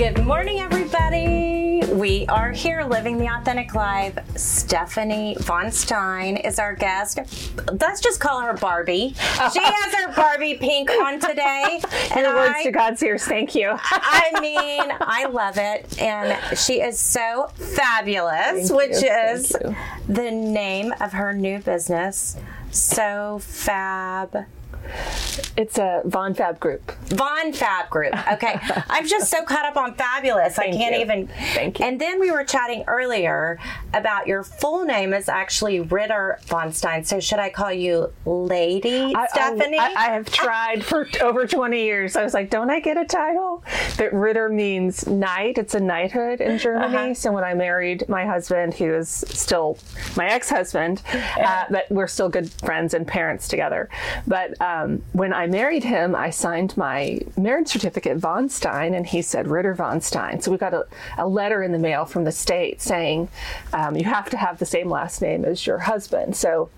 Good morning, everybody. We are here living the authentic life. Stephanie Von Stein is our guest. Let's just call her Barbie. She has her Barbie pink on today. and the words to God's ears. Thank you. I mean, I love it. And she is so fabulous, Thank which you. is the name of her new business. So fab. It's a Von Fab group. Von Fab Group. Okay. I'm just so caught up on fabulous. I can't you. even. Thank you. And then we were chatting earlier about your full name is actually Ritter Von Stein. So should I call you Lady I- Stephanie? I, I have tried for over 20 years. I was like, don't I get a title? That Ritter means knight. It's a knighthood in Germany. Uh-huh. So when I married my husband, he was still my ex-husband, uh, but we're still good friends and parents together. But um, when I married him, I signed my marriage certificate Von Stein, and he said Ritter Von Stein. So we got a, a letter in the mail from the state saying um, you have to have the same last name as your husband. So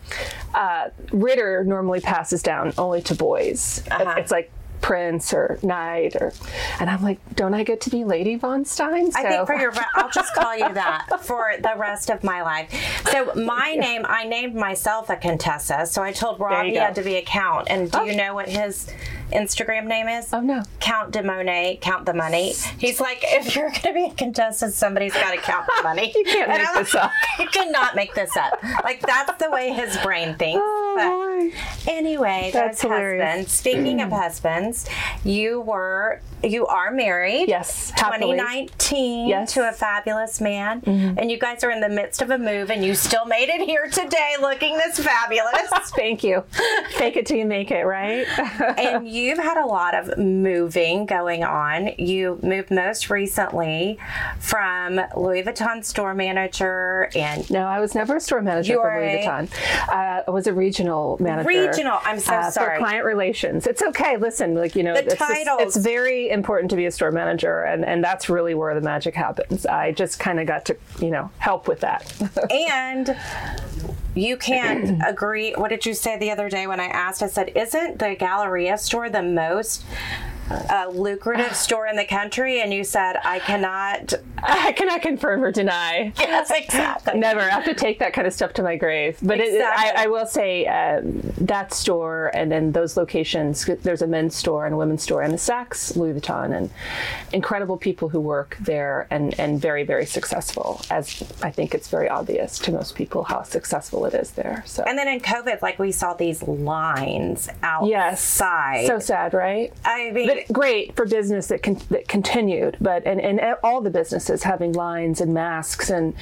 uh, Ritter normally passes down only to boys. Uh-huh. It's like Prince or Knight or, and I'm like, don't I get to be Lady Von Stein? I think for your, I'll just call you that for the rest of my life. So my name, I named myself a Contessa. So I told Rob he had to be a count. And do Oh. you know what his Instagram name is? Oh, no. Count de Monet, count the money. He's like, if you're going to be a contestant, somebody's got to count the money. you can't make this up. You cannot make this up. Like that's the way his brain thinks. Oh, anyway, That's husbands. Speaking of husbands, you were you are married. Yes, happily. 2019 Yes. to a fabulous man, and you guys are in the midst of a move, and you still made it here today, looking this fabulous. Thank you. Fake it till you make it, right? and you've had a lot of moving going on. You moved most recently from Louis Vuitton store manager and no, I was never a store manager for Louis Vuitton. Uh, I was a regional manager. Regional, I'm so uh, sorry. For client relations. It's okay. Listen, like, you know, The it's, just- titles. it's very important to be a store manager, and, and that's really where the magic happens. I just kind of got to, you know, help with that. and you can't agree. What did you say the other day when I asked? I said, "Isn't the Galleria store the most uh, lucrative store in the country?" And you said, "I cannot." I cannot confirm or deny. Yes, exactly. Never. I have to take that kind of stuff to my grave. But it, I, I will say um, that store and then those locations. There's a men's store and a women's store, and the Saks, Louis Vuitton, and incredible people who work there and and very very successful. As I think it's very obvious to most people how successful it is there. So. And then in COVID, like we saw these lines Yes. outside. So sad, right? I mean, But great for business that, con- that continued, but and, and all the businesses having lines and masks and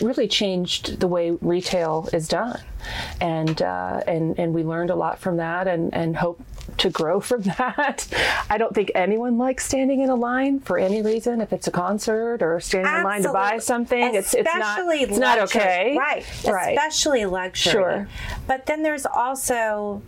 really changed the way retail is done, and uh, and and we learned a lot from that, and and hope to grow from that. I don't think anyone likes standing in a line for any reason. If it's a concert or standing in line to buy Absolutely. something, it's it's not Especially it's not okay. Right. Right. Especially luxury. Sure. But then there's also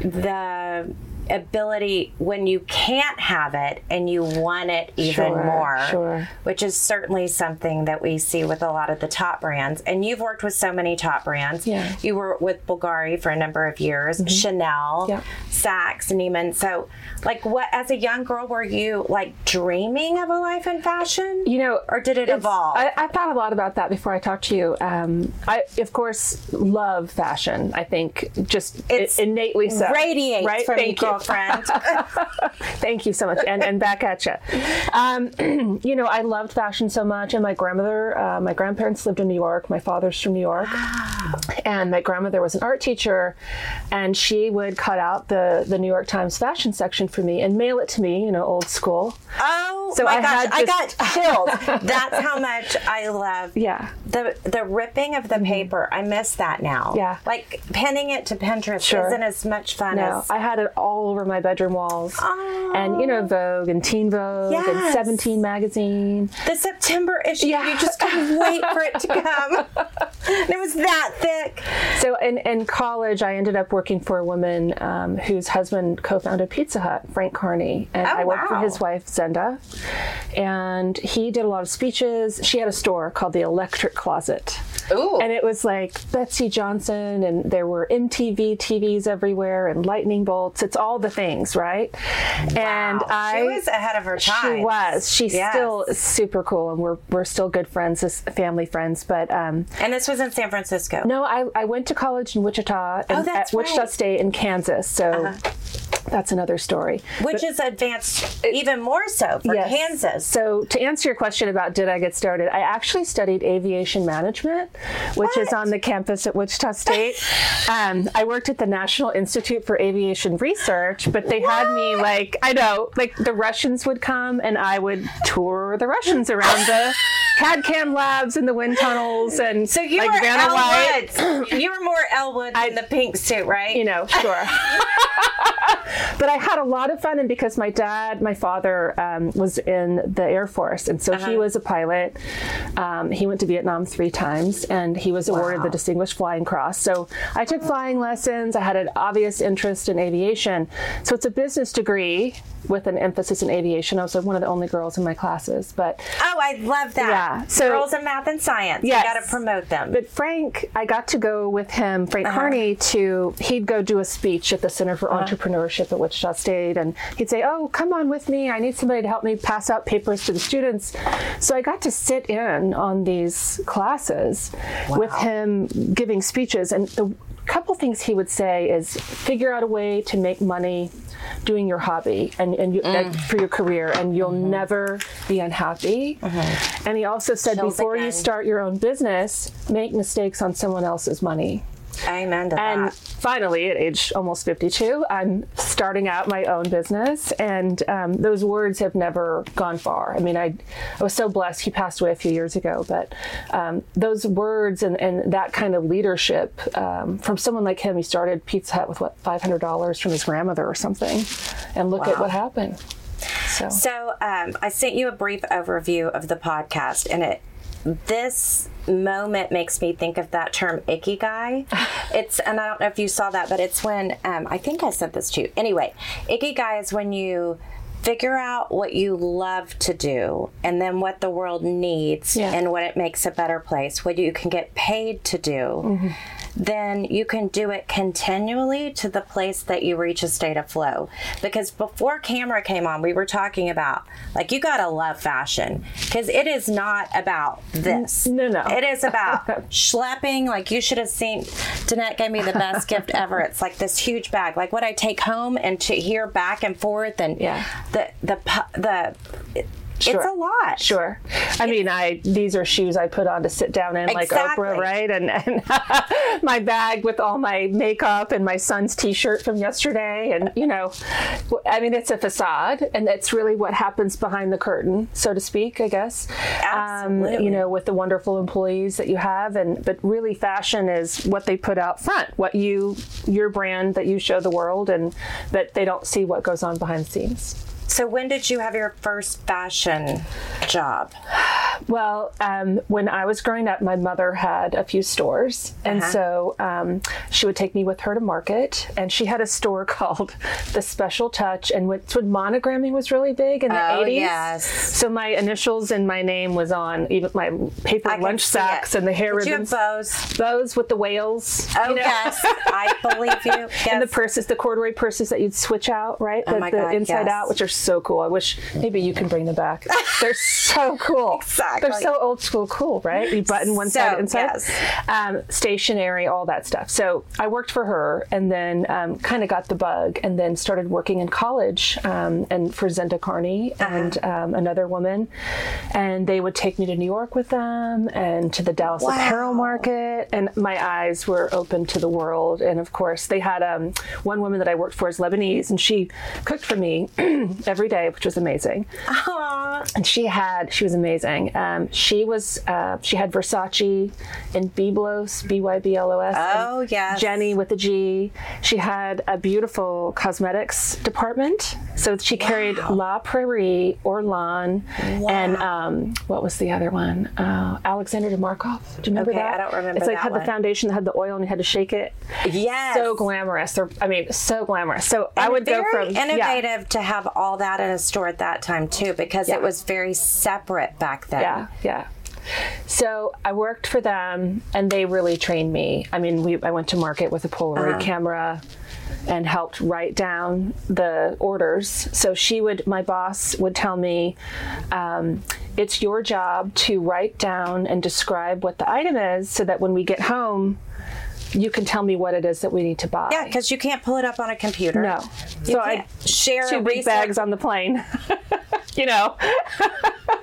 the ability when you can't have it and you want it even Sure, more sure. which is certainly something that we see with a lot of the top brands and you've worked with so many top brands Yeah. Mm-hmm. you were with bulgari for a number of years chanel Yep. saks neiman so like what as a young girl were you like dreaming of a life in fashion you know, or did it evolve I, I thought a lot about that before I talked to you. Um, I, of course, love fashion. I think just It's i- innately so. radiates right? from Thank you. Girlfriend. Thank you so much, and, and back at you. Um, you know, I loved fashion so much, and my grandmother, uh, my grandparents lived in New York. My father's from New York, and my grandmother was an art teacher, and she would cut out the the New York Times fashion section for me and mail it to me. You know, old school. Oh So my I gosh, I got chills. That's how much I love Yeah. the the ripping of the paper. I miss that now. Mm-hmm. Yeah. Like pinning it to Pinterest Sure. isn't as much fun No, as I had it all over my bedroom walls, Oh. and you know Vogue and Teen Vogue and Seventeen magazine. the September issue. Yeah. You just couldn't wait for it to come. and it was that thick. So in, in college, I ended up working for a woman um, whose husband co-founded Pizza Hut, Frank Carney, and Oh, I worked for his wife Zenda, and he did a lot of speeches. She had a store called the Electric Closet. Ooh. And it was like Betsey Johnson, and there were MTV TVs everywhere, and lightning bolts. It's all the things, right? And I she was ahead of her time. she was. She's Yes. still super cool, and we're we're still good friends, as family friends. But um, And this was in San Francisco. no, I, I went to college in Wichita and Oh, that's at Wichita. State in Kansas. So that's another story. Which is advanced even more so for Yes. Kansas. So to answer your question about did I get started, I actually studied aviation management, which is on the campus at Wichita State. um, I worked at the National Institute for Aviation Research, but they had me like I know, like the Russians would come and I would tour the Russians around the CAD CAM labs and the wind tunnels and So you like were Vanna Elle Woods. You were more Elle Woods than the pink suit, right? you know, sure. but I had a lot of fun, and because my dad, my father, um, was in the Air Force, and so Uh-huh. he was a pilot. Um, he went to Vietnam three times, and he was awarded Wow. the Distinguished Flying Cross. So I took flying lessons. I had an obvious interest in aviation. So it's a business degree with an emphasis in aviation. I was one of the only girls in my classes, but Oh, I love that. Yeah, so- Girls in math and science. You got to promote them. But Frank, I got to go with him, Frank Uh-huh. Carney, to he'd go do a speech at the Center for Entrepreneurship at Wichita State, and he'd say, "Oh, come on with me. I need somebody to help me pass out papers to the students." So I got to sit in on these classes with him giving speeches, and the couple things he would say is figure out a way to make money doing your hobby and, and you, Mm. and for your career and you'll Mm-hmm. never be unhappy and he also said Chills before you start your own business make mistakes on someone else's money Amen to and that. finally at age almost 52 i'm starting out my own business and um, those words have never gone far. I mean I, I was so blessed he passed away a few years ago but um, those words and, and that kind of leadership um, from someone like him he started pizza hut with what $500 from his grandmother or something and look at what happened. So. So um, I sent you a brief overview of the podcast, and it this moment makes me think of that term ikigai. It's and I don't know if you saw that, but it's when um, I think I sent this to you. Anyway, ikigai is when you figure out what you love to do and then what the world needs Yeah. and what it makes a better place what you can get paid to do mm-hmm. then you can do it continually to the place that you reach a state of flow. Because before camera came on, we were talking about like you gotta love fashion because it is not about this. No, no. It is about schlepping. Like you should have seen. Danette gave me the best gift ever. It's like this huge bag, like what I take home and to hear back and forth and Yeah. The the the. It's a lot. Sure. I mean, I these are shoes I put on to sit down in, like Exactly. Oprah, right? And, and my bag with all my makeup and my son's T-shirt from yesterday, and you know, I mean, it's a facade, and that's really what happens behind the curtain, so to speak, I guess. Absolutely. Um, you know, with the wonderful employees that you have, and but really, fashion is what they put out front, what you your brand that you show the world, and that they don't see what goes on behind the scenes. So when did you have your first fashion job? Well, um, when I was growing up, my mother had a few stores, and Uh-huh. so um, she would take me with her to market. And she had a store called The Special Touch, and when, when monogramming was really big in the Oh, eighties. yes. So my initials and my name was on even my paper I lunch sacks and the hair Did you have ribbons. bows? Bows with the whales. Oh you know? yes, I believe you. Yes. And the purses, the corduroy purses that you'd switch out, right? Oh the, my the God, inside yes. out, which are so cool. I wish maybe you can bring them back. They're so cool. Exactly. They're so old school cool, right? You button one So, side inside. yes. Um, stationery, all that stuff. So I worked for her and then um, kind of got the bug and then started working in college um, and for Zenda Carney Uh-huh. and um, another woman. And they would take me to New York with them and to the Dallas Wow. Apparel Market. And my eyes were open to the world. And of course, they had um, one woman that I worked for is Lebanese and she cooked for me every day, which was amazing Aw. and she had she was amazing um, she was uh, she had Versace and Byblos, B Y B L O S. Oh, yes. Genny with a G. She had a beautiful cosmetics department. So she carried La Prairie, Orlane, and um, what was the other one? Uh, Alexandra de Markoff. Do you remember Okay, that? I don't remember It's like had one. the foundation that had the oil and you had to shake it. Yes. So glamorous. They're, I mean, so glamorous. So I would go from yeah. innovative to have all that in a store at that time too, because Yeah. it was very separate back then. Yeah, yeah. So I worked for them, and they really trained me. I mean, we I went to market with a Polaroid Uh-huh. camera and helped write down the orders. So she would, my boss would tell me, um, "It's your job to write down and describe what the item is, so that when we get home." You can tell me what it is that we need to buy. Yeah, because you can't pull it up on a computer. No. You so I share two big bags on the plane. you know.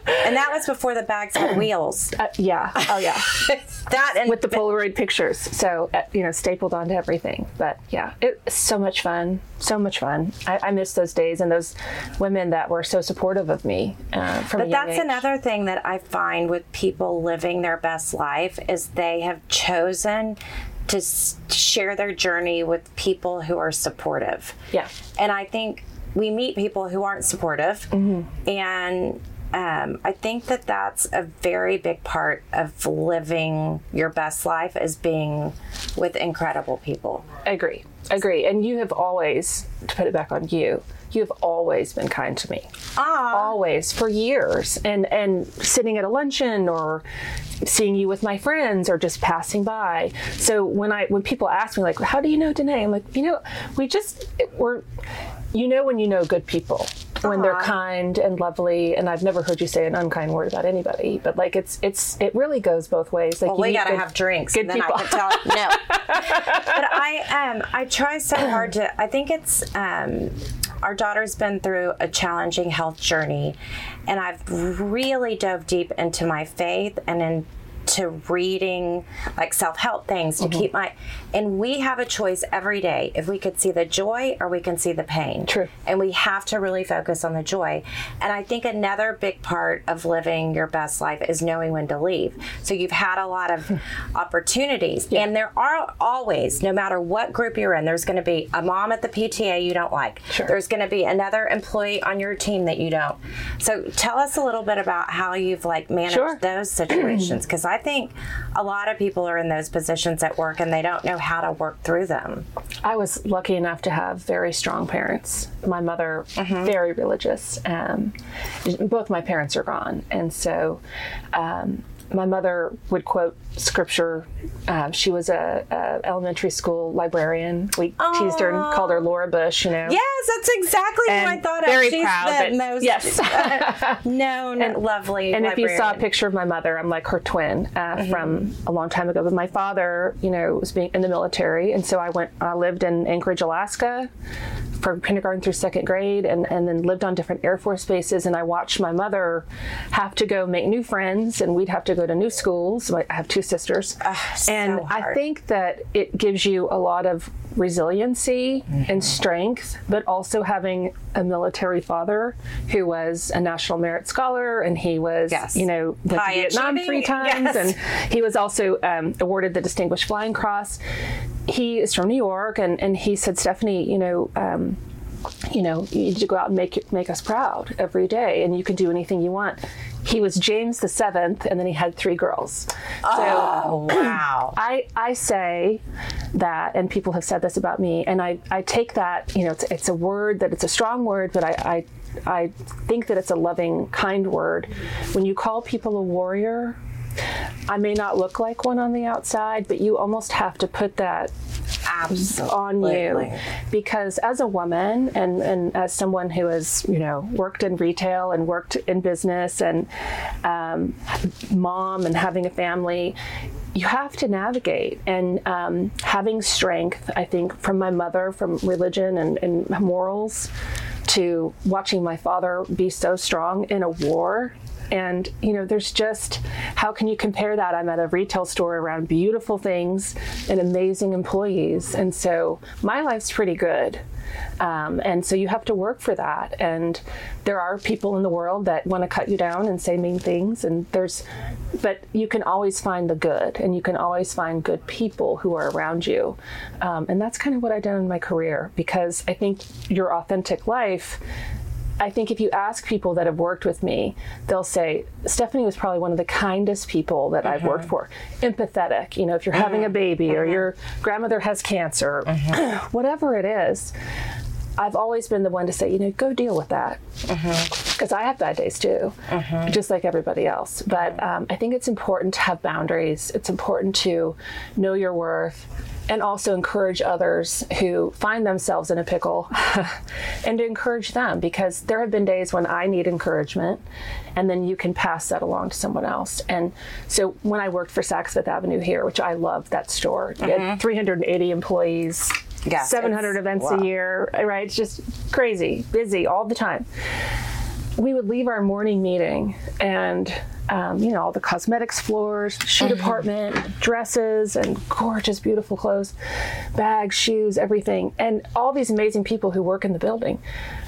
and that was before the bags had wheels. Uh, yeah. Oh yeah. that and with the Polaroid pictures. So uh, you know, stapled onto everything. But yeah, it's so much fun. So much fun. I, I miss those days and those women that were so supportive of me uh, But that's age. another thing that I find with people living their best life is they have chosen to s- share their journey with people who are supportive. Yeah. And I think we meet people who aren't supportive, Mm-hmm. and um, I think that that's a very big part of living your best life is being with incredible people. Agree. Agree. And you have always, to put it back on you, you have always been kind to me. Always for years. And and sitting at a luncheon or seeing you with my friends or just passing by. So when I when people ask me like, how do you know Danae? I'm like, you know, we just we're you know when you know good people when they're kind and lovely and I've never heard you say an unkind word about anybody but like it's it's it really goes both ways like Well, you we got to good- have drinks, good and then people. I can tell. No, but I um I try so hard to. I think it's um our daughter's been through a challenging health journey, and I've really dove deep into my faith and into reading like self help things to Mm-hmm. keep my. And we have a choice every day if we could see the joy or we can see the pain. True. And we have to really focus on the joy. And I think another big part of living your best life is knowing when to leave. So you've had a lot of opportunities, and there are always, no matter what group you're in, there's going to be a mom at the PTA you don't like. Sure. There's going to be another employee on your team that you don't. So tell us a little bit about how you've like managed Sure. those situations because I think a lot of people are in those positions at work and they don't know how to work through them. I was lucky enough to have very strong parents. My mother, Mm-hmm. very religious. Um, both my parents are gone, and so um, my mother would quote scripture. Um, she was a, a elementary school librarian. We teased her and called her Laura Bush. You know. Yes, that's exactly who I thought very of. She's proud that- most yes. known, and lovely. And if you saw a picture of my mother, I'm like her twin uh, from a long time ago. But my father, you know, was being in the military, and so I went. I lived in Anchorage, Alaska, from kindergarten through second grade, and and then lived on different Air Force bases. And I watched my mother have to go make new friends, and we'd have to go to new schools. I have two sisters, so and I think that it gives you a lot of resiliency Mm-hmm. and strength, but also having a military father who was a National Merit Scholar and he was, Yes. you know, went Vietnam three times yes. and he was also um, awarded the Distinguished Flying Cross. He is from New York and, and he said, Stephanie, you know, um, you know, you need to go out and make make us proud every day, and you can do anything you want. He was James the seventh, and then he had three girls. Oh wow! I, I say that, and people have said this about me, and I, I take that, you know, it's, it's a word that it's a strong word, but I, I, I think that it's a loving, kind word. When you call people a warrior, I may not look like one on the outside, but you almost have to put that Absolutely. on you because as a woman and, and as someone who has you know worked in retail and worked in business and um, mom and having a family you have to navigate and um, having strength i think from my mother from religion and, and morals to watching my father be so strong in a war And, you know, there's just how can you compare that? I'm at a retail store around beautiful things and amazing employees. And so my life's pretty good. Um, and so you have to work for that. And there are people in the world that want to cut you down and say mean things. And there's, but you can always find the good and you can always find good people who are around you. Um, and that's kind of what I've done in my career because I think your authentic life I think if you ask people that have worked with me, they'll say Stephanie was probably one of the kindest people that mm-hmm. I've worked mm-hmm. for. Empathetic, you know, if you're mm-hmm. having a baby mm-hmm. or your grandmother has cancer, mm-hmm. whatever it is. I've always been the one to say, you know, go deal with that. Because mm-hmm. I have bad days too, just like everybody else. But um, I think it's important to have boundaries. It's important to know your worth and also encourage others who find themselves in a pickle and to encourage them because there have been days when I need encouragement and then you can pass that along to someone else. And so when I worked for Saks Fifth Avenue here, which I loved that store, mm-hmm. 380 employees, yes, 700 events wow. a year, right? It's just crazy, busy all the time. We would leave our morning meeting and um, you know, all the cosmetics floors, shoe mm-hmm. department, dresses, and gorgeous, beautiful clothes, bags, shoes, everything, and all these amazing people who work in the building.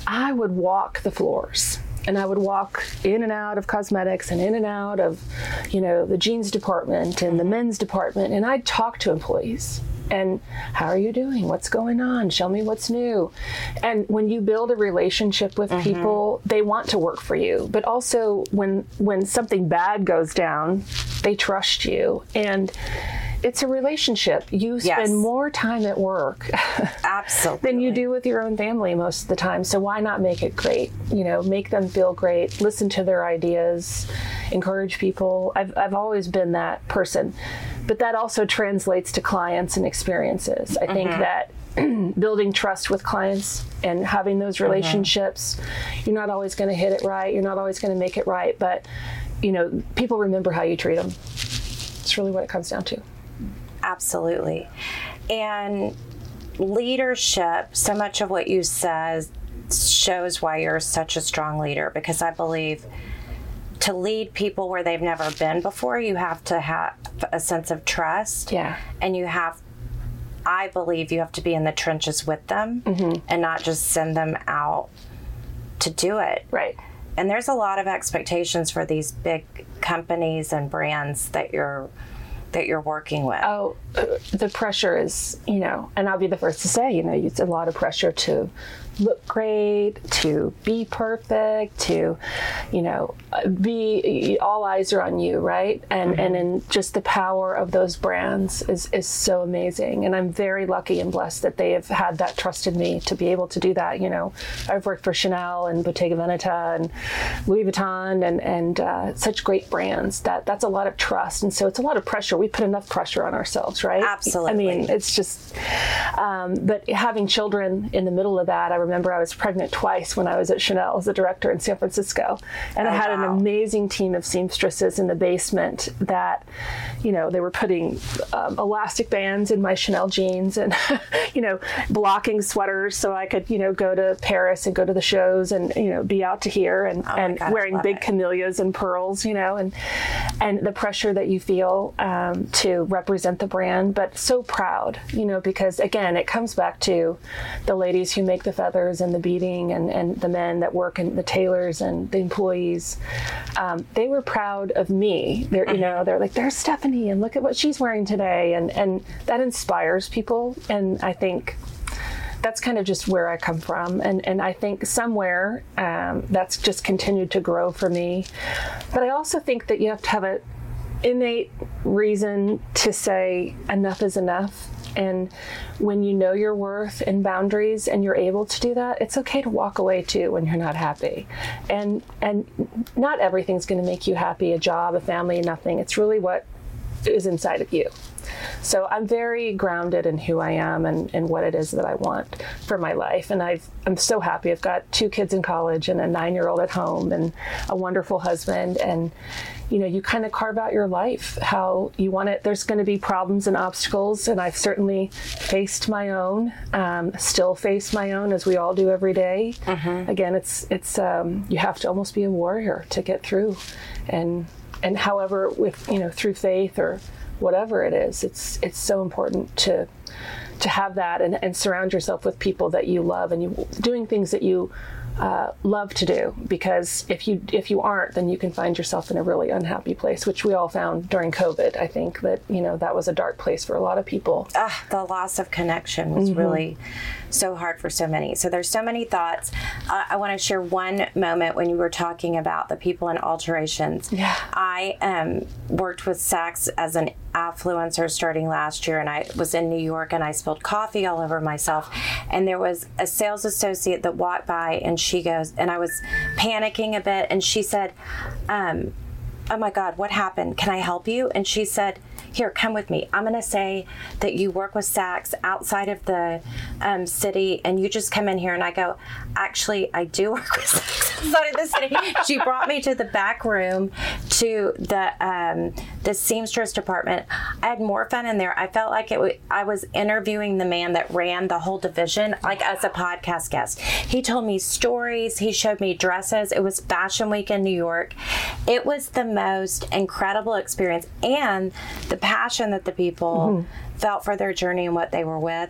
I would walk the floors and I would walk in and out of cosmetics and in and out of, you know, the jeans department and the men's department, and I'd talk to employees and how are you doing? What's going on? Show me what's new. And when you build a relationship with mm-hmm. people, they want to work for you. But also when when something bad goes down, they trust you. And it's a relationship. You spend yes. more time at work absolutely than you do with your own family most of the time. So why not make it great? You know, make them feel great, listen to their ideas, encourage people. I've I've always been that person but that also translates to clients and experiences. I think mm-hmm. that building trust with clients and having those mm-hmm. relationships, mm-hmm. you're not always going to hit it right. You're not always going to make it right, but you know, people remember how you treat them. It's really what it comes down to. Absolutely. And leadership, so much of what you said shows why you're such a strong leader because I believe to lead people where they've never been before, you have to have a sense of trust. Yeah. And you have, I believe, you have to be in the trenches with them mm-hmm. and not just send them out to do it. Right. And there's a lot of expectations for these big companies and brands that you're that you're working with? Oh, the pressure is, you know, and I'll be the first to say, you know, it's a lot of pressure to look great, to be perfect, to, you know, be all eyes are on you, right? And mm-hmm. and in just the power of those brands is is so amazing. And I'm very lucky and blessed that they have had that trust in me to be able to do that. You know, I've worked for Chanel and Bottega Veneta and Louis Vuitton and and uh, such great brands that that's a lot of trust. And so it's a lot of pressure. We put enough pressure on ourselves, right? Absolutely. I mean, it's just. Um, but having children in the middle of that, I remember I was pregnant twice when I was at Chanel as a director in San Francisco, and oh, I had wow. an amazing team of seamstresses in the basement that, you know, they were putting um, elastic bands in my Chanel jeans and, you know, blocking sweaters so I could, you know, go to Paris and go to the shows and you know be out to here and oh and God, wearing big it. camellias and pearls, you know, and and the pressure that you feel um, to represent the brand, but so proud, you know, because again, it comes back to the ladies who make the feathers and the beating and, and the men that work and the tailors and the employees. Um, they were proud of me. They're, you know, they're like, there's Stephanie and look at what she's wearing today. And, and that inspires people. And I think that's kind of just where I come from. And, and I think somewhere um, that's just continued to grow for me. But I also think that you have to have an innate reason to say enough is enough and when you know your worth and boundaries and you're able to do that, it's okay to walk away too when you're not happy. And and not everything's going to make you happy, a job, a family, nothing. It's really what is inside of you. So I'm very grounded in who I am and, and what it is that I want for my life. And i am so happy. I've got two kids in college and a nine year old at home and a wonderful husband. And, you know, you kind of carve out your life how you want it. There's going to be problems and obstacles. And I've certainly faced my own, um, still face my own as we all do every day. Mm-hmm. Again, it's, it's, um, you have to almost be a warrior to get through. And, and however, with, you know, through faith or, whatever it is. It's it's so important to to have that and, and surround yourself with people that you love and you doing things that you uh, love to do because if you if you aren't then you can find yourself in a really unhappy place which we all found during covid. I think that you know that was a dark place for a lot of people. Ah, the loss of connection was mm-hmm. really so hard for so many. So there's so many thoughts. Uh, i want to share one moment when you were talking about the people in alterations. Yeah. I um, worked with Saks as an affluencer starting last year and I was in New York and I spilled coffee all over myself. And there was a sales associate that walked by and she goes and I was panicking a bit and she said um, oh my god what happened can I help you and she said here, come with me. I'm going to say that you work with Saks outside of the um, city, and you just come in here. And I go, actually, I do work with Saks of the city. she brought me to the back room to the um, the seamstress department. I had more fun in there. I felt like it. W- I was interviewing the man that ran the whole division, like as a podcast guest. He told me stories. He showed me dresses. It was Fashion Week in New York. It was the most incredible experience, and the passion that the people mm-hmm. Felt for their journey and what they were with.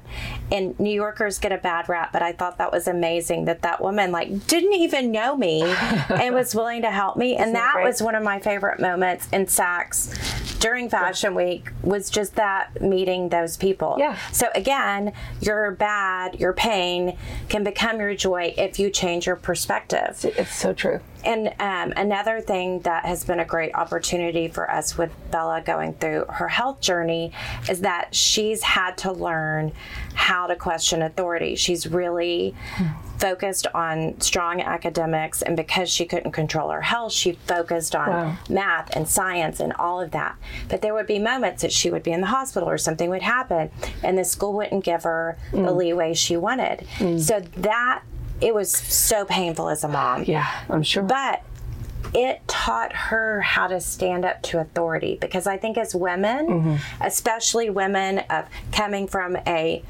And New Yorkers get a bad rap, but I thought that was amazing that that woman like didn't even know me and was willing to help me. And that, that was one of my favorite moments in Saks during Fashion Week was just that meeting those people. Yeah. So again, your bad, your pain can become your joy if you change your perspective. It's so true. And um, another thing that has been a great opportunity for us with Bella going through her health journey is that she's had to learn how to question authority. She's really focused on strong academics, and because she couldn't control her health, she focused on wow. math and science and all of that. But there would be moments that she would be in the hospital or something would happen, and the school wouldn't give her mm. the leeway she wanted. Mm. So that it was so painful as a mom. Yeah, I'm sure. But it taught her how to stand up to authority because I think as women, mm-hmm. especially women of coming from a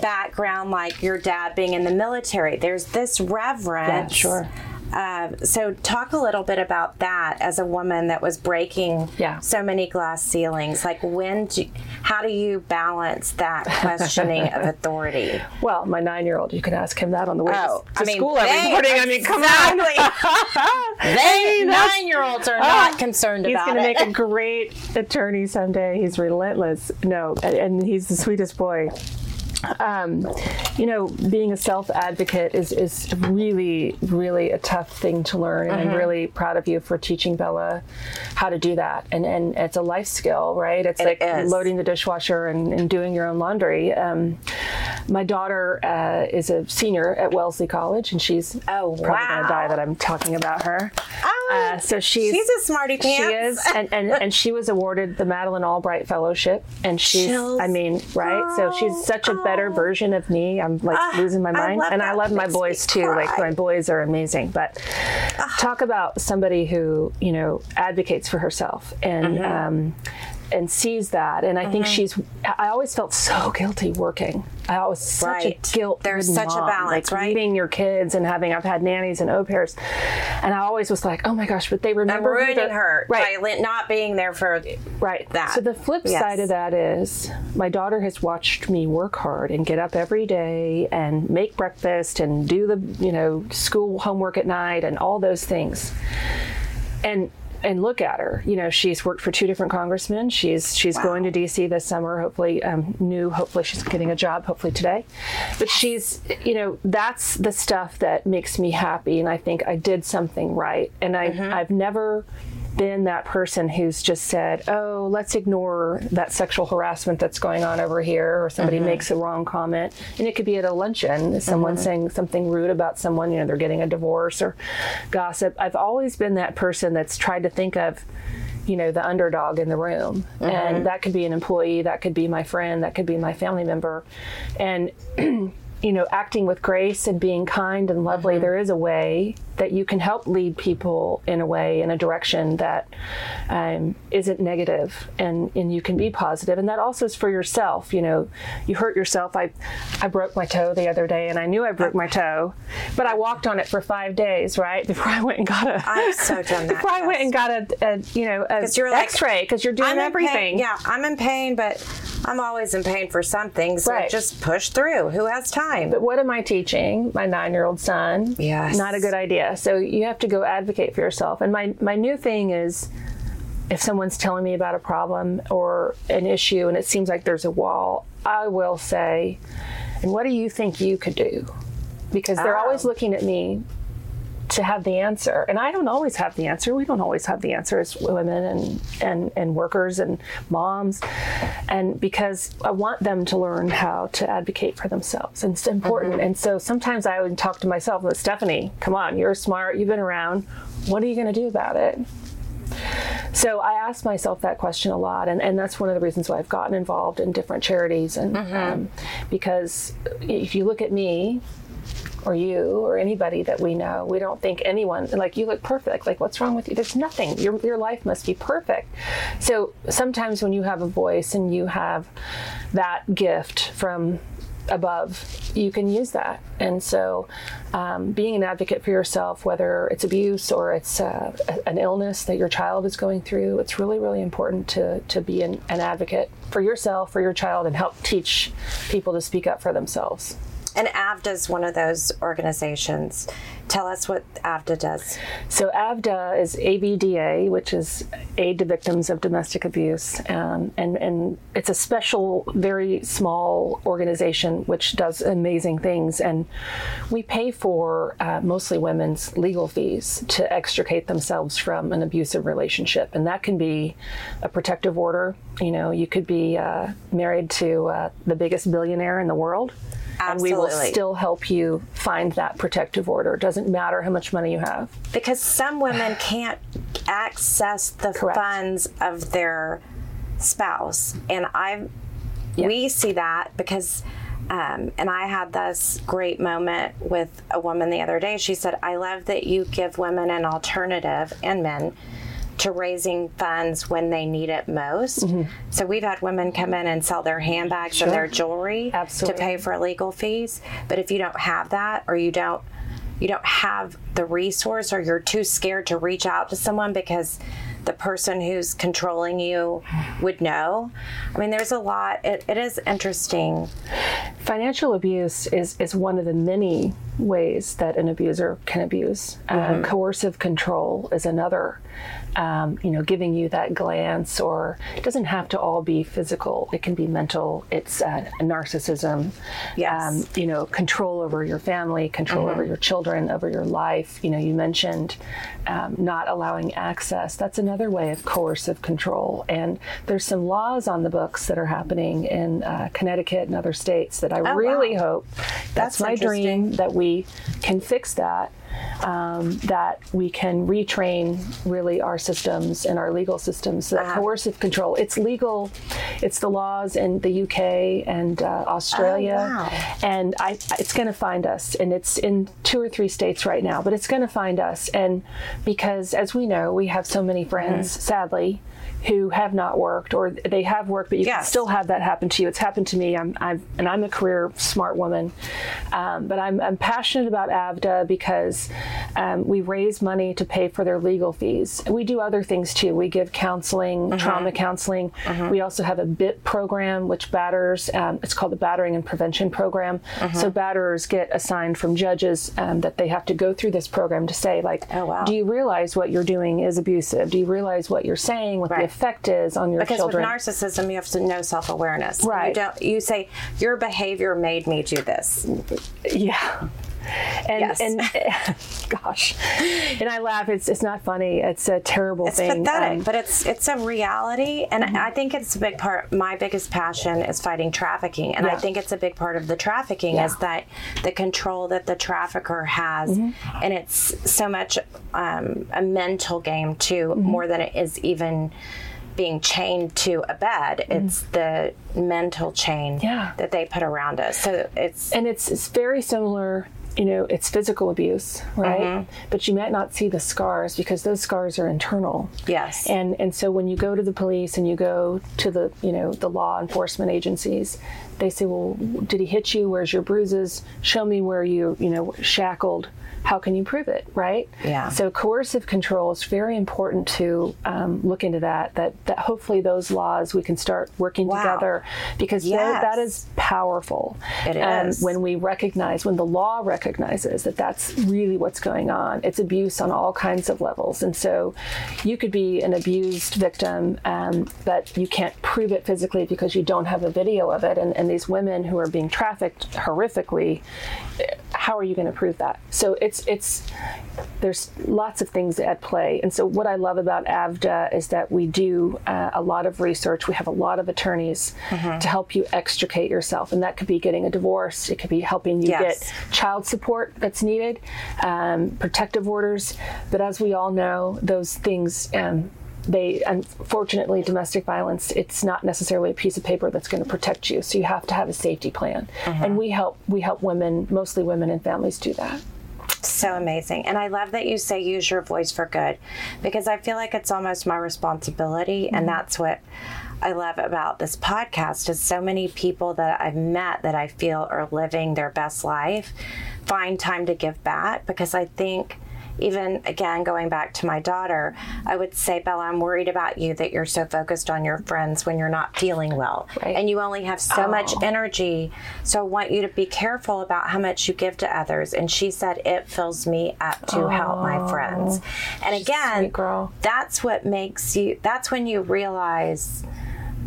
background like your dad being in the military, there's this reverence. Yeah, sure uh, so, talk a little bit about that as a woman that was breaking yeah. so many glass ceilings. Like, when, do, how do you balance that questioning of authority? Well, my nine-year-old, you can ask him that on the way oh, to I mean, school every morning. I mean, come on. they nine-year-olds are not uh, concerned about it. He's going to make a great attorney someday. He's relentless. No, and he's the sweetest boy um, you know, being a self advocate is, is really, really a tough thing to learn. And I'm uh-huh. really proud of you for teaching Bella how to do that. And, and it's a life skill, right? It's it like is. loading the dishwasher and, and doing your own laundry. Um, my daughter uh, is a senior at Wellesley College, and she's oh, probably wow. going to die that I'm talking about her. Oh, uh, so she's she's a smarty pants. She is, and, and, and she was awarded the Madeleine Albright Fellowship, and she's, Chills. I mean, right? Oh, so she's such a better oh. version of me. I'm like uh, losing my mind, I and I love my boys too. Cry. Like my boys are amazing, but uh. talk about somebody who you know advocates for herself and. Mm-hmm. Um, and sees that. And I mm-hmm. think she's. I always felt so guilty working. I was such right. a guilt. There's such mom, a balance, like right? Leaving your kids and having. I've had nannies and au pairs, and I always was like, oh my gosh, but they remember I'm ruining her right. by not being there for right that. So the flip yes. side of that is my daughter has watched me work hard and get up every day and make breakfast and do the you know school homework at night and all those things, and and look at her. You know, she's worked for two different congressmen. She's she's wow. going to D.C. this summer. Hopefully, um, new. Hopefully, she's getting a job. Hopefully today. But she's, you know, that's the stuff that makes me happy, and I think I did something right. And I mm-hmm. I've never been that person who's just said, "Oh, let's ignore that sexual harassment that's going on over here," or somebody mm-hmm. makes a wrong comment, and it could be at a luncheon, someone mm-hmm. saying something rude about someone, you know, they're getting a divorce or gossip. I've always been that person that's tried to think of you know, the underdog in the room. And that could be an employee, that could be my friend, that could be my family member. And you know, acting with grace and being kind and lovely, there is a way that you can help lead people in a way, in a direction that um, not negative, and and you can be positive. And that also is for yourself. You know, you hurt yourself. I I broke my toe the other day, and I knew I broke my toe, but I walked on it for five days, right, before I went and got a. I've so done that. before I went and got a, a you know a you're like, X-ray because you're doing I'm in everything. pain. Yeah, I'm in pain, but I'm always in pain for something. So Right. just push through. Who has time? But what am I teaching my nine-year-old son? Yes. not a good idea. So you have to go advocate for yourself. And my my new thing is, if someone's telling me about a problem or an issue, and it seems like there's a wall, I will say, "And what do you think you could do?" Because they're Oh. always looking at me to have the answer. And i don't always have the answer. We don't always have the answer as women and and and workers and moms. And because i want them to learn how to advocate for themselves. And it's important. And so sometimes i would talk to myself stephanie come on you're smart. You've been around. What are you going to do about it? So I ask myself that question a lot, and, and that's one of the reasons why I've gotten involved in different charities. And um, because if you look at me, or you, or anybody that we know, we don't think anyone like you look perfect. Like what's wrong with you? There's nothing. Your your life must be perfect. So sometimes when you have a voice and you have that gift from above, you can use that. And so, um, being an advocate for yourself, whether it's abuse or it's uh, an illness that your child is going through, it's really, really important to, to be an, an advocate for yourself, for your child, and help teach people to speak up for themselves. And AVDA is one of those organizations. Tell us what AVDA does. So AVDA is AVDA, which is Aid to Victims of Domestic Abuse, um, and and it's a special, very small organization which does amazing things. And we pay for uh, mostly women's legal fees to extricate themselves from an abusive relationship, and that can be a protective order. You know, you could be uh, married to uh, the biggest billionaire in the world. And we will still help you find that protective order. It doesn't matter how much money you have. Because some women can't access the Correct. funds of their spouse. And I we see that because um, and I had this great moment with a woman the other day. She said, I love that you give women an alternative and men to raising funds when they need it most. Mm-hmm. So we've had women come in and sell their handbags and their jewelry Absolutely. to pay for legal fees. But if you don't have that or you don't you don't have the resource or you're too scared to reach out to someone because the person who's controlling you would know. I mean, there's a lot. It, it is interesting. Financial abuse is, is one of the many ways that an abuser can abuse. Um, coercive control is another. Um, you know, giving you that glance, or it doesn't have to all be physical. It can be mental. It's uh, narcissism. Yes. Um, you know, control over your family, control over your children, over your life. You know, you mentioned um, not allowing access. That's another way of coercive control. And there's some laws on the books that are happening in uh, Connecticut and other states that I wow. really hope that's, That's my dream that we can fix that. Um, that we can retrain really our systems and our legal systems. So that Uh-huh. coercive control, it's legal, it's the laws in the UK and uh, Australia, Oh, wow. and I, it's going to find us. And it's in two or three states right now, but it's going to find us. And because, as we know, we have so many friends, Mm-hmm. sadly, who have not worked or they have worked, but you can still have that happen to you. It's happened to me. I'm, I've, and I'm a career smart woman, um, but I'm, I'm passionate about AVDA because um, we raise money to pay for their legal fees. We do other things too. We give counseling, trauma counseling. We also have a BIT program, which batters. Um, it's called the Battering and Prevention Program. So batterers get assigned from judges um, that they have to go through this program to say, like, Oh, wow. do you realize what you're doing is abusive? Do you realize what you're saying, what the Right. Effect is on your Because children? Because with narcissism, you have to know self awareness. Right. You don't. You say your behavior made me do this. Yeah. And, Yes. and gosh, and I laugh. It's it's not funny. It's a terrible It's thing. pathetic, Um, but it's it's a reality, and Mm-hmm. I think it's a big part. My biggest passion is fighting trafficking, and I think it's a big part of the trafficking is that the control that the trafficker has, Mm-hmm. and it's so much um, a mental game too, Mm-hmm. more than it is even being chained to a bed. It's the mental chain. Yeah. that they put around us. So it's and it's it's very similar. You know, it's physical abuse, right? Mm-hmm. But you might not see the scars because those scars are internal. yes, And and so when you go to the police and you go to the you know the law enforcement agencies, they say, well, did he hit you? Where's your bruises? Show me where you you know shackled. How can you prove it, right? Yeah. So coercive control is very important to um, look into that. That that hopefully those laws we can start working Wow. together because Yes. that is powerful. It Um, is. when we recognize when the law recognizes that that's really what's going on. It's abuse on all kinds of levels, and so you could be an abused victim, um, but you can't prove it physically because you don't have a video of it. And, and these women who are being trafficked horrifically, how are you going to prove that? So it's it's there's lots of things at play. And so what I love about AVDA is that we do uh, a lot of research. We have a lot of attorneys to help you extricate yourself, and that could be getting a divorce. It could be helping you Yes. get child support that's needed, um, protective orders. But as we all know, those things. Um, they unfortunately domestic violence it's not necessarily a piece of paper that's going to protect you so you have to have a safety plan uh-huh. and we help we help women mostly women and families do that so amazing. And I love that you say use your voice for good because I feel like it's almost my responsibility. And mm-hmm. that's what I love about this podcast is so many people that I've met that I feel are living their best life find time to give back because I think even again going back to my daughter i would say bella i'm worried about you that you're so focused on your friends when you're not feeling well. Right. and you only have so much Oh. energy. So i want you to be careful about how much you give to others. And she said it fills me up to help my friends. And again that's what makes you that's when you realize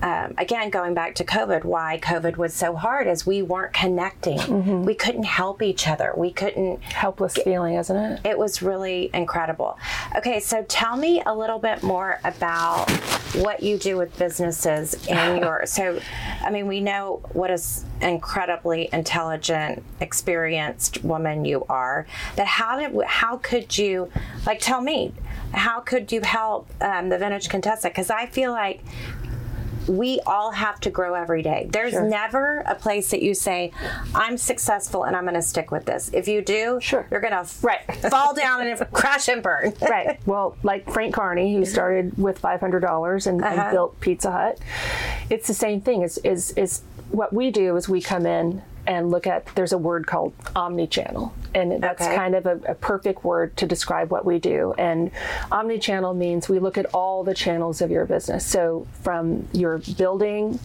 um, again going back to covid why covid was so hard is we weren't connecting Mm-hmm. we couldn't help each other we couldn't helpless feeling isn't it it was really incredible. Okay, so tell me a little bit more about what you do with businesses in your. So, I mean, we know what an incredibly intelligent, experienced woman you are. But how did how could you like tell me how could you help um, the vintage Contessa? Because I feel like we all have to grow every day. There's Sure. never a place that you say, I'm successful and I'm going to stick with this. If you do, Sure. you're going to Right. fall down and crash and burn. right. Well, like Frank Carney, who started with five hundred dollars and, Uh-huh. and built Pizza Hut, it's the same thing. Is is is what we do is we come in and look at. There's a word called omni-channel, and that's Okay. kind of a, a perfect word to describe what we do. And omni-channel means we look at all the channels of your business. So from your building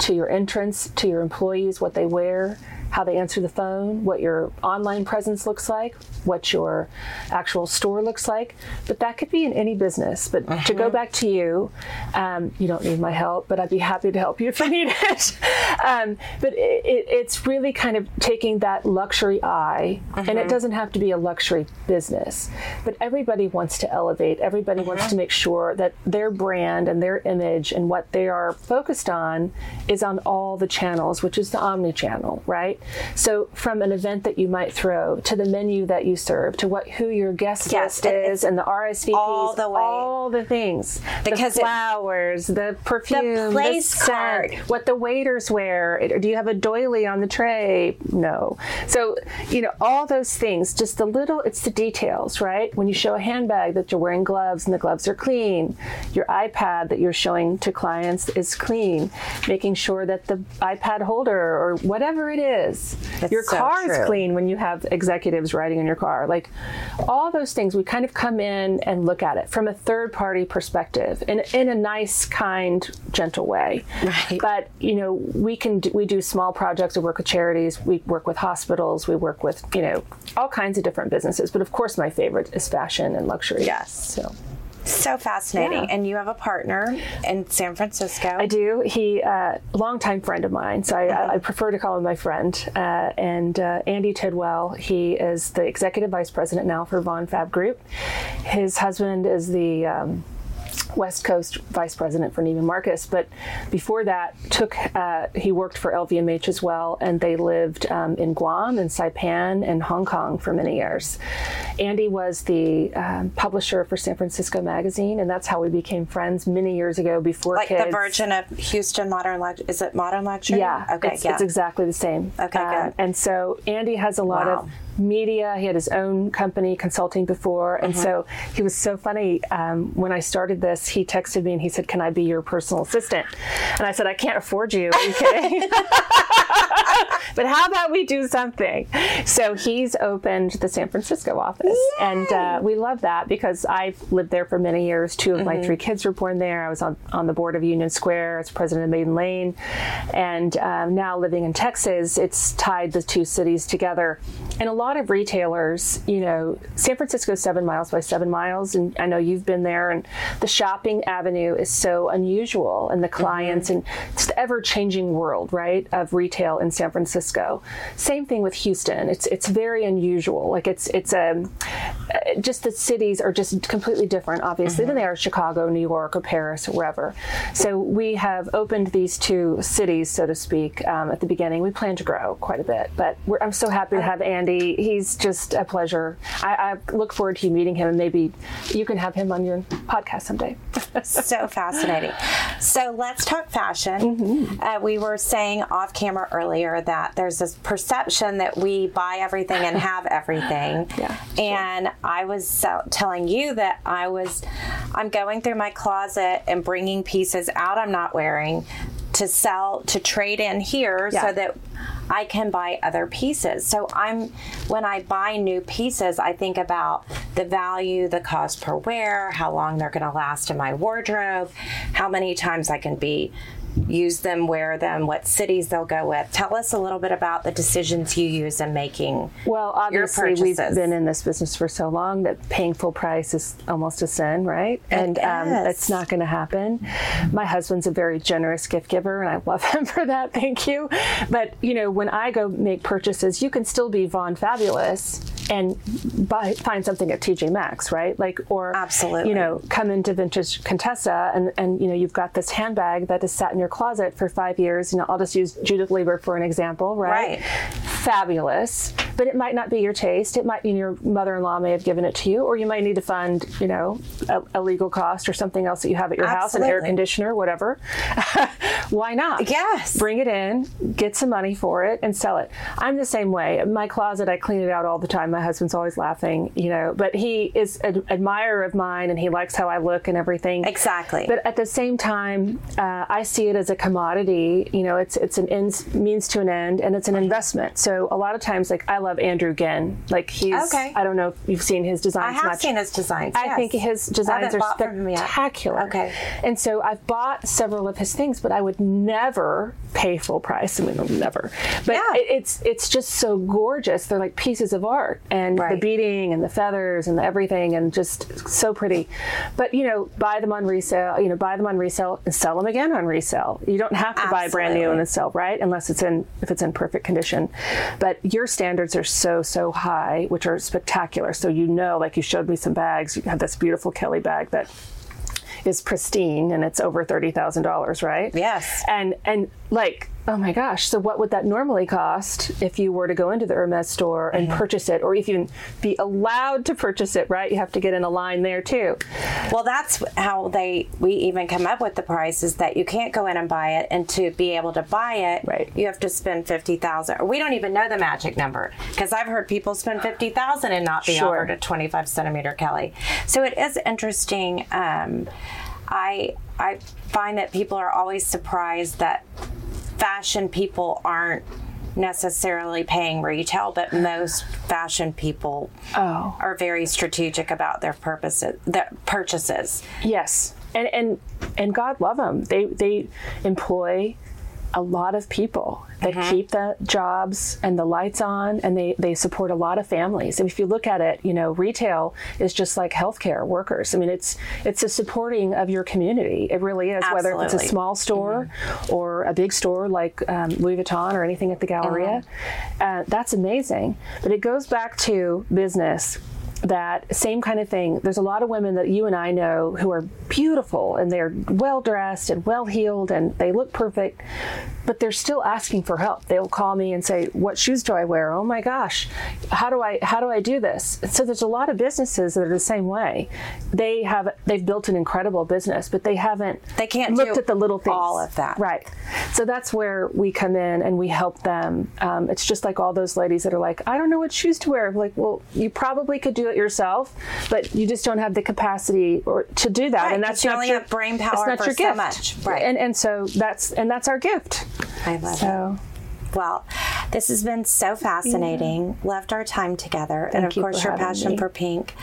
to your entrance to your employees, what they wear, how they answer the phone, what your online presence looks like, what your actual store looks like. But that could be in any business. But to go back to you, um, you don't need my help, but I'd be happy to help you if you need it. um, but it, it, it's really kind of taking that luxury eye, and it doesn't have to be a luxury business, but everybody wants to elevate. Everybody wants to make sure that their brand and their image and what they are focused on is on all the channels, which is the omni channel, right? So from an event that you might throw to the menu that you serve to what who your guest Yes, list it- is and the RSVPs, all the way. all the things, Because the it- flowers, the perfume, the place scent, card. what the waiters wear. Do you have a doily on the tray? No. So you know all those things. Just the little. It's the details, right? When you show a handbag that you're wearing gloves and the gloves are clean, your iPad that you're showing to clients is clean, making sure that the iPad holder or whatever it is, That's your so car is clean when you have executives riding in your car. Like all those things, we kind of come in and look at it from a third party perspective in, in a nice, kind, gentle way. Right. But, you know, we can do, we do small projects. We work with charities. We work with hospitals. We work with, you know, all kinds of different businesses. But of course, my favorite is fashion and luxury. Yes. So So fascinating. Yeah. And you have a partner in San Francisco. I do. He, uh, longtime friend of mine, so I, Uh-huh. I prefer to call him my friend. Uh, and uh, Andy Tidwell, he is the executive vice president now for Von Fab Group. His husband is the um, West Coast vice president for Neiman Marcus, but before that, took uh, he worked for LVMH as well, and they lived um, in Guam and Saipan and Hong Kong for many years. Andy was the um, publisher for San Francisco Magazine, and that's how we became friends many years ago. Before like kids. the Virgin of Houston Modern Luxury. Is it Modern Luxury? Yeah. Okay. It's, yeah. it's exactly the same. Okay, good. And so Andy has a lot Wow. of media. He had his own company consulting before, and Mm-hmm. so he was so funny. Um, when I started this, he texted me and he said, "Can I be your personal assistant?" And I said, "I can't afford you. Are you kidding?" but how about we do something? So he's opened the San Francisco office, and uh, we love that because I've lived there for many years. Two of Mm-hmm. my three kids were born there. I was on, on the board of Union Square as president of Maiden Lane, and um, now living in Texas, it's tied the two cities together. And a lot of retailers, you know, San Francisco is seven miles by seven miles, and I know you've been there, and the shopping avenue is so unusual, and the clients, and it's the ever-changing world, right, of retail in San Francisco. Same thing with Houston. It's it's very unusual. Like it's it's um, uh, just the cities are just completely different, obviously, than they are Chicago, New York, or Paris, or wherever. So we have opened these two cities, so to speak, um, at the beginning. We plan to grow quite a bit, but we're, I'm so happy to have Andy. He's just a pleasure. I, I look forward to you meeting him, and maybe you can have him on your podcast someday. so fascinating. So let's talk fashion. Mm-hmm. Uh, we were saying off camera earlier that there's this perception that we buy everything and have everything. Yeah, And I was telling you that I was, I'm going through my closet and bringing pieces out I'm not wearing to sell to trade in here Yeah. so that I can buy other pieces. So I'm when I buy new pieces, I think about the value, the cost per wear, how long they're going to last in my wardrobe, how many times I can be use them, wear them, what cities they'll go with. Tell us a little bit about the decisions you use in making Well, obviously, we've been in this business for so long that paying full price is almost a sin, right? and um, it's not going to happen. My husband's a very generous gift giver, and I love him for that. Thank you. But you know, when I go make purchases, you can still be Von Fabulous and buy find something at TJ Maxx, right? Like, or Absolutely. you know, come into Vintage Contessa, and and you know, you've got this handbag that has sat in your closet for five years. You know, I'll just use Judith Leiber for an example, right? Right. Fabulous, but it might not be your taste. It might, know, your mother-in-law may have given it to you, or you might need to fund, you know, a, a legal cost or something else that you have at your house, an air conditioner, whatever. Why not? Yes. Bring it in, get some money for it, and sell it. I'm the same way. My closet, I clean it out all the time. My husband's always laughing, you know, but he is an admirer of mine, and he likes how I look and everything. Exactly. But at the same time, uh, I see it as a commodity. You know, it's it's an ends means to an end, and it's an investment. So a lot of times, like I love Andrew Gn. Like he's. Okay. I don't know if you've seen his designs I have much. seen his designs. I yes. think his designs are bought from him yet. spectacular. Okay. And so I've bought several of his things, but I would never pay full price. I mean, never. But Yeah. it, it's it's just so gorgeous. They're like pieces of art, and the beading and the feathers and the everything, and just so pretty. But you know, buy them on resale. You know, buy them on resale and sell them again on resale. You don't have to buy brand new and then sell right unless it's in if it's in perfect condition. But your standards are so so high, which are spectacular. So you know, like you showed me some bags. You have this beautiful Kelly bag that is pristine and it's over thirty thousand dollars, right? Yes. And and like, oh my gosh, so what would that normally cost if you were to go into the Hermes store and purchase it, or even be allowed to purchase it? Right? You have to get in a line there too. Well, that's how they we even come up with the price is that you can't go in and buy it, and to be able to buy it, Right. you have to spend fifty thousand. We don't even know the magic number because I've heard people spend fifty thousand and not be Sure. offered a twenty-five centimeter Kelly. So it is interesting. Um, I I find that people are always surprised that fashion people aren't necessarily paying retail, but most fashion people Oh. are very strategic about their purposes, their purchases. Yes, and and and God love them. They they employ a lot of people that keep the jobs and the lights on and they, they support a lot of families. And if you look at it, you know, retail is just like healthcare workers. I mean, it's it's a supporting of your community. It really is, whether it's a small store or a big store like um, Louis Vuitton or anything at the Galleria. Uh, that's amazing. But it goes back to business that same kind of thing. There's a lot of women that you and I know who are beautiful and they're well dressed and well heeled and they look perfect, but they're still asking for help. They'll call me and say, "What shoes do I wear? Oh my gosh, how do I how do I do this?" So there's a lot of businesses that are the same way. They have they've built an incredible business, but they haven't They can't looked do at the little things. all of that. Right. So that's where we come in and we help them. Um, it's just like all those ladies that are like, I don't know what shoes to wear. I'm like, well, you probably could do it yourself, but you just don't have the capacity or to do that. Right, and that's you not only your have brain that's power not for your so gift. much. Right. And and so that's and that's our gift. I love it. So Well, this has been so fascinating. Loved our time together. and of you course, your passion me. for pink,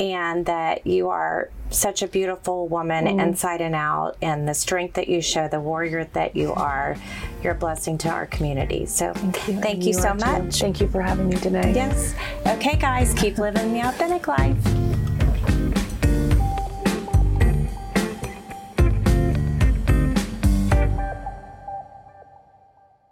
and that you are such a beautiful woman Mm-hmm. inside and out, and the strength that you show, the warrior that you are. You're a blessing to our community. So thank you, And so are too. much. Thank you for having me today. Yes. Okay, guys, keep living the authentic life.